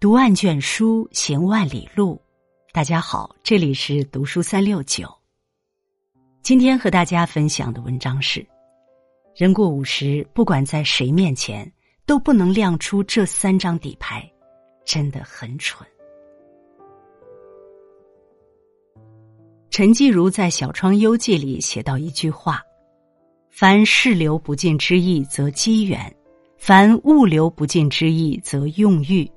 读万卷书，行万里路。大家好，这里是读书三六九。今天和大家分享的文章是：人过五十，不管在谁面前，都不能亮出这三张底牌，真的很蠢。陈继儒在《小窗幽记》里写到一句话：“凡事流不尽之意，则机缘；凡物流不尽之意，则用欲；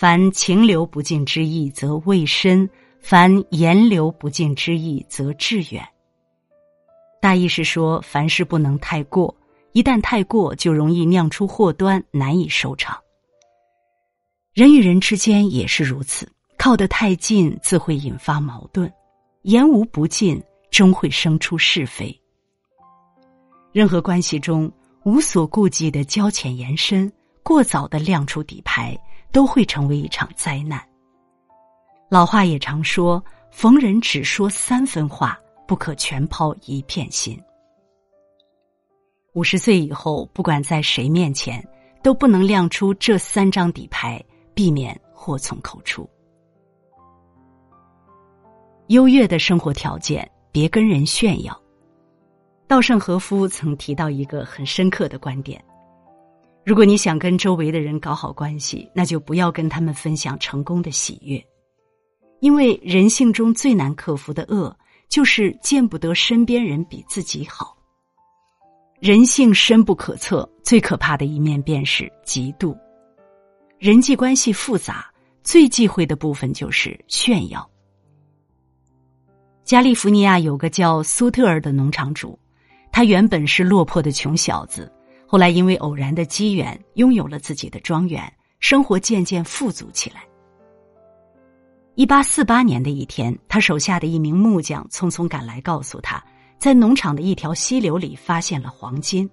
凡情流不尽之意，则未深；凡言流不尽之意，则致远。”大意是说，凡事不能太过，一旦太过，就容易酿出祸端，难以收场。人与人之间也是如此，靠得太近，自会引发矛盾。言无不尽，终会生出是非。任何关系中，无所顾忌的交浅言深，过早的亮出底牌，都会成为一场灾难。老话也常说：“逢人只说三分话，不可全抛一片心。”五十岁以后，不管在谁面前，都不能亮出这三张底牌，避免祸从口出。优越的生活条件，别跟人炫耀。稻盛和夫曾提到一个很深刻的观点：如果你想跟周围的人搞好关系，那就不要跟他们分享成功的喜悦，因为人性中最难克服的恶，就是见不得身边人比自己好。人性深不可测，最可怕的一面便是嫉妒。人际关系复杂，最忌讳的部分就是炫耀。加利福尼亚有个叫苏特尔的农场主，他原本是落魄的穷小子，后来因为偶然的机缘拥有了自己的庄园，生活渐渐富足起来。一八四八年的一天，他手下的一名木匠匆匆赶来，告诉他在农场的一条溪流里发现了黄金，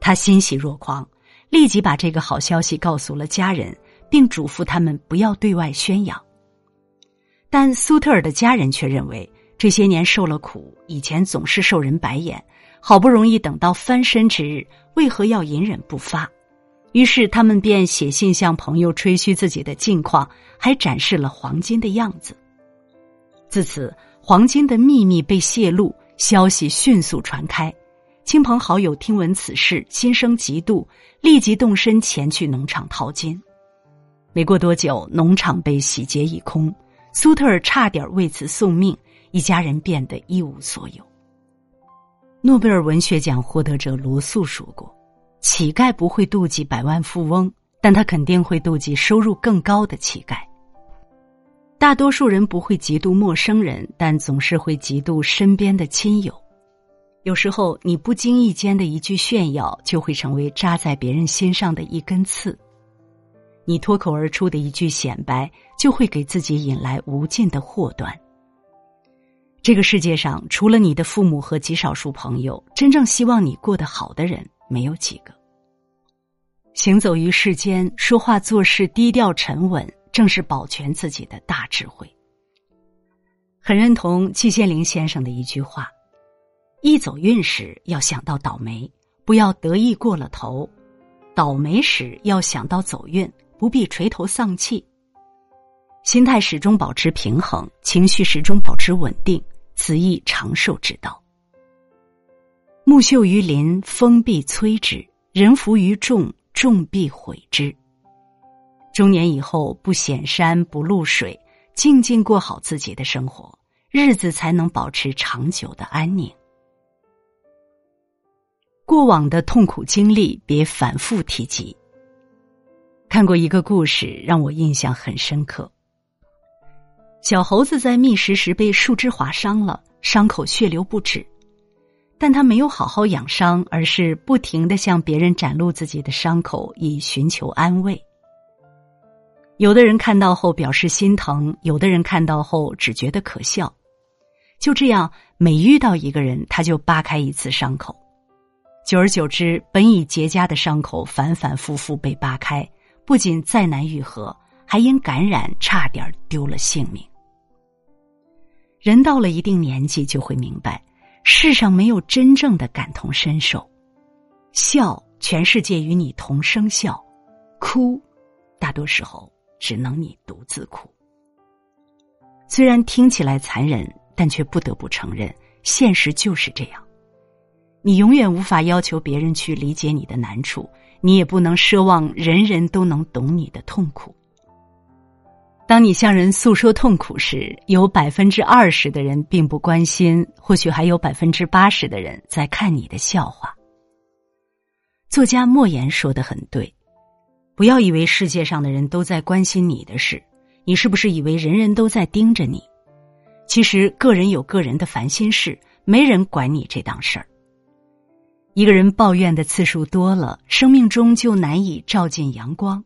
他欣喜若狂，立即把这个好消息告诉了家人，并嘱咐他们不要对外宣扬。但苏特尔的家人却认为。这些年受了苦，以前总是受人白眼，好不容易等到翻身之日，为何要隐忍不发？于是他们便写信向朋友吹嘘自己的近况，还展示了黄金的样子。自此，黄金的秘密被泄露，消息迅速传开，亲朋好友听闻此事，心生嫉妒，立即动身前去农场淘金。没过多久，农场被洗劫一空，苏特尔差点为此送命。一家人变得一无所有。诺贝尔文学奖获得者罗素说过：“乞丐不会妒忌百万富翁，但他肯定会妒忌收入更高的乞丐。大多数人不会嫉妒陌生人，但总是会嫉妒身边的亲友。有时候，你不经意间的一句炫耀，就会成为扎在别人心上的一根刺；你脱口而出的一句显摆，就会给自己引来无尽的祸端。”这个世界上，除了你的父母和极少数朋友，真正希望你过得好的人没有几个。行走于世间，说话做事低调沉稳，正是保全自己的大智慧。很认同季羡林先生的一句话：“一走运时要想到倒霉，不要得意过了头；倒霉时要想到走运，不必垂头丧气。心态始终保持平衡，情绪始终保持稳定。”此亦长寿之道。木秀于林，风必摧之；人浮于众，众必毁之。中年以后，不显山不露水，静静过好自己的生活，日子才能保持长久的安宁。过往的痛苦经历，别反复提及。看过一个故事，让我印象很深刻。小猴子在觅食时被树枝划伤了，伤口血流不止，但他没有好好养伤，而是不停的向别人展露自己的伤口，以寻求安慰。有的人看到后表示心疼，有的人看到后只觉得可笑。就这样，每遇到一个人，他就扒开一次伤口，久而久之，本已结痂的伤口反反复复被扒开，不仅再难愈合，还因感染差点丢了性命。人到了一定年纪，就会明白，世上没有真正的感同身受。笑，全世界与你同声笑；哭，大多时候只能你独自哭。虽然听起来残忍，但却不得不承认，现实就是这样。你永远无法要求别人去理解你的难处，你也不能奢望人人都能懂你的痛苦。当你向人诉说痛苦时，有百分之二十的人并不关心，或许还有百分之八十的人在看你的笑话。作家莫言说的很对：“不要以为世界上的人都在关心你的事，你是不是以为人人都在盯着你？其实个人有个人的烦心事，没人管你这档事儿。”一个人抱怨的次数多了，生命中就难以照进阳光。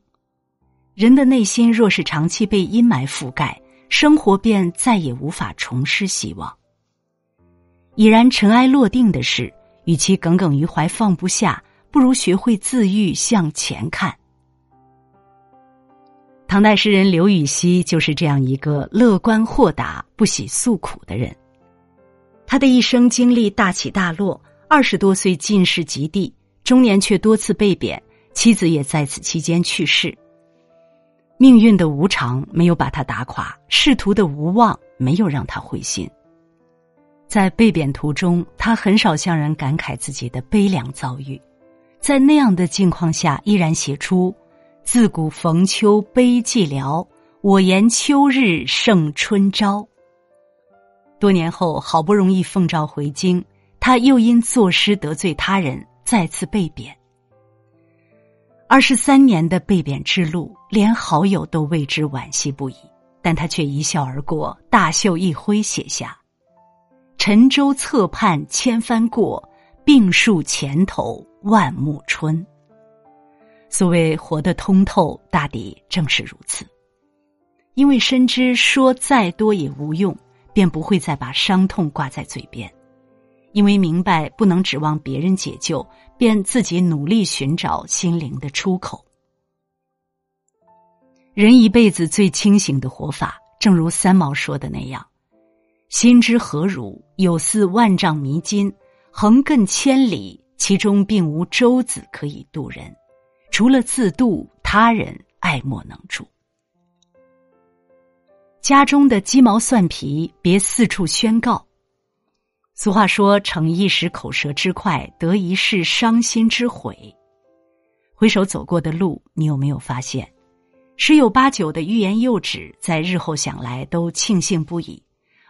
人的内心若是长期被阴霾覆盖，生活便再也无法重拾希望。已然尘埃落定的事，与其耿耿于怀放不下，不如学会自愈向前看。唐代诗人刘禹锡就是这样一个乐观豁达、不喜诉苦的人。他的一生经历大起大落。二十多岁进士及第，中年却多次被贬，妻子也在此期间去世。命运的无常没有把他打垮，仕途的无望没有让他灰心。在被贬途中，他很少向人感慨自己的悲凉遭遇，在那样的境况下，依然写出“自古逢秋悲寂寥，我言秋日胜春朝”。多年后，好不容易奉诏回京。他又因作诗得罪他人，再次被贬。二十三年的被贬之路，连好友都为之惋惜不已，但他却一笑而过，大袖一挥，写下：“沉舟侧畔千帆过，病树前头万木春。”所谓活得通透，大抵正是如此。因为深知说再多也无用，便不会再把伤痛挂在嘴边。因为明白不能指望别人解救，便自己努力寻找心灵的出口。人一辈子最清醒的活法，正如三毛说的那样：“心之何如？有似万丈迷津，横亘千里，其中并无舟子可以渡人，除了自渡，他人爱莫能助。”家中的鸡毛蒜皮，别四处宣告。俗话说：“逞一时口舌之快，得一世伤心之悔。”回首走过的路，你有没有发现，十有八九的欲言又止，在日后想来都庆幸不已；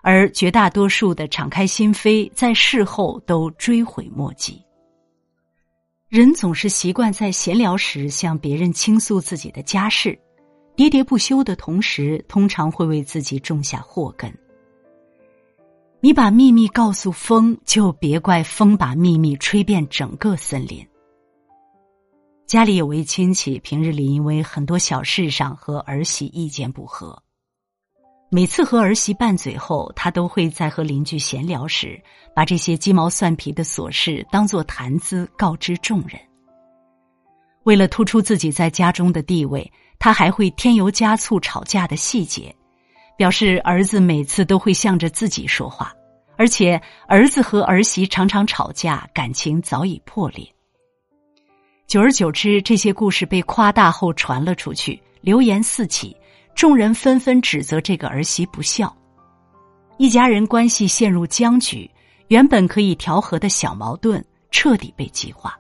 而绝大多数的敞开心扉，在事后都追悔莫及。人总是习惯在闲聊时向别人倾诉自己的家事，喋喋不休的同时，通常会为自己种下祸根。你把秘密告诉风，就别怪风把秘密吹遍整个森林。家里有位亲戚，平日里因为很多小事上和儿媳意见不合，每次和儿媳拌嘴后，他都会在和邻居闲聊时，把这些鸡毛蒜皮的琐事当作谈资告知众人。为了突出自己在家中的地位，他还会添油加醋吵架的细节。表示儿子每次都会向着自己说话，而且儿子和儿媳常常吵架，感情早已破裂。久而久之，这些故事被夸大后传了出去，流言四起，众人纷纷指责这个儿媳不孝，一家人关系陷入僵局，原本可以调和的小矛盾彻底被激化，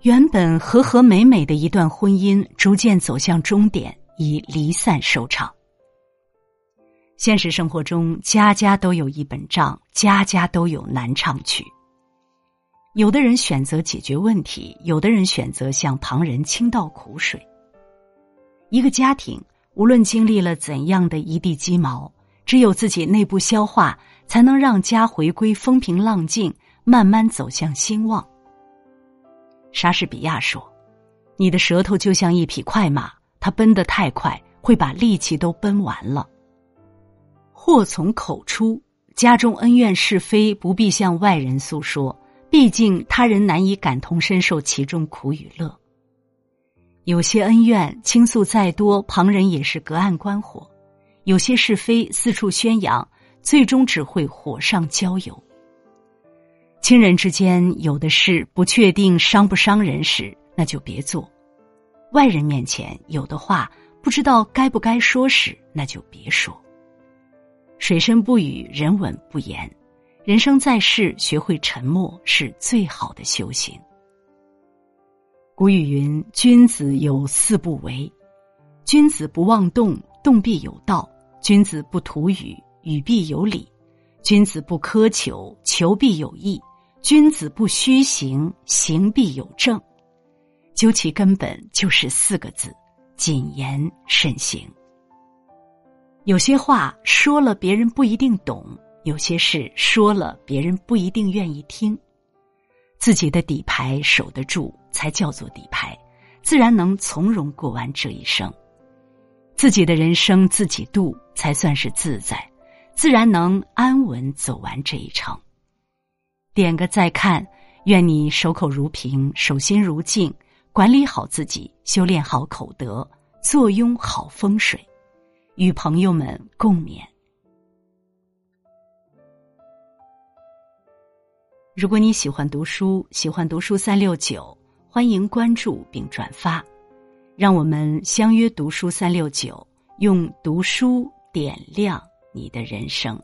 原本和和美美的一段婚姻逐渐走向终点，以离散收场。现实生活中，家家都有一本账，家家都有难唱曲。有的人选择解决问题，有的人选择向旁人倾倒苦水。一个家庭无论经历了怎样的一地鸡毛，只有自己内部消化，才能让家回归风平浪静，慢慢走向兴旺。莎士比亚说：“你的舌头就像一匹快马，它奔得太快，会把力气都奔完了。”祸从口出，家中恩怨是非不必向外人诉说，毕竟他人难以感同身受其中苦与乐。有些恩怨倾诉再多，旁人也是隔岸观火；有些是非四处宣扬，最终只会火上浇油。亲人之间有的事不确定伤不伤人时，那就别做；外人面前有的话不知道该不该说时，那就别说。水深不语，人稳不言。人生在世，学会沉默是最好的修行。古语云：“君子有四不为：君子不妄动，动必有道；君子不图语，语必有理；君子不苛求，求必有益；君子不虚行，行必有正。”究其根本，就是四个字：谨言慎行。有些话说了，别人不一定懂。有些事说了，别人不一定愿意听。自己的底牌守得住，才叫做底牌，自然能从容过完这一生。自己的人生自己度，才算是自在，自然能安稳走完这一程。点个再看，愿你守口如瓶，守心如镜，管理好自己，修炼好口德，坐拥好风水，与朋友们共勉。如果你喜欢读书，喜欢读书三六九，欢迎关注并转发，让我们相约读书三六九，用读书点亮你的人生。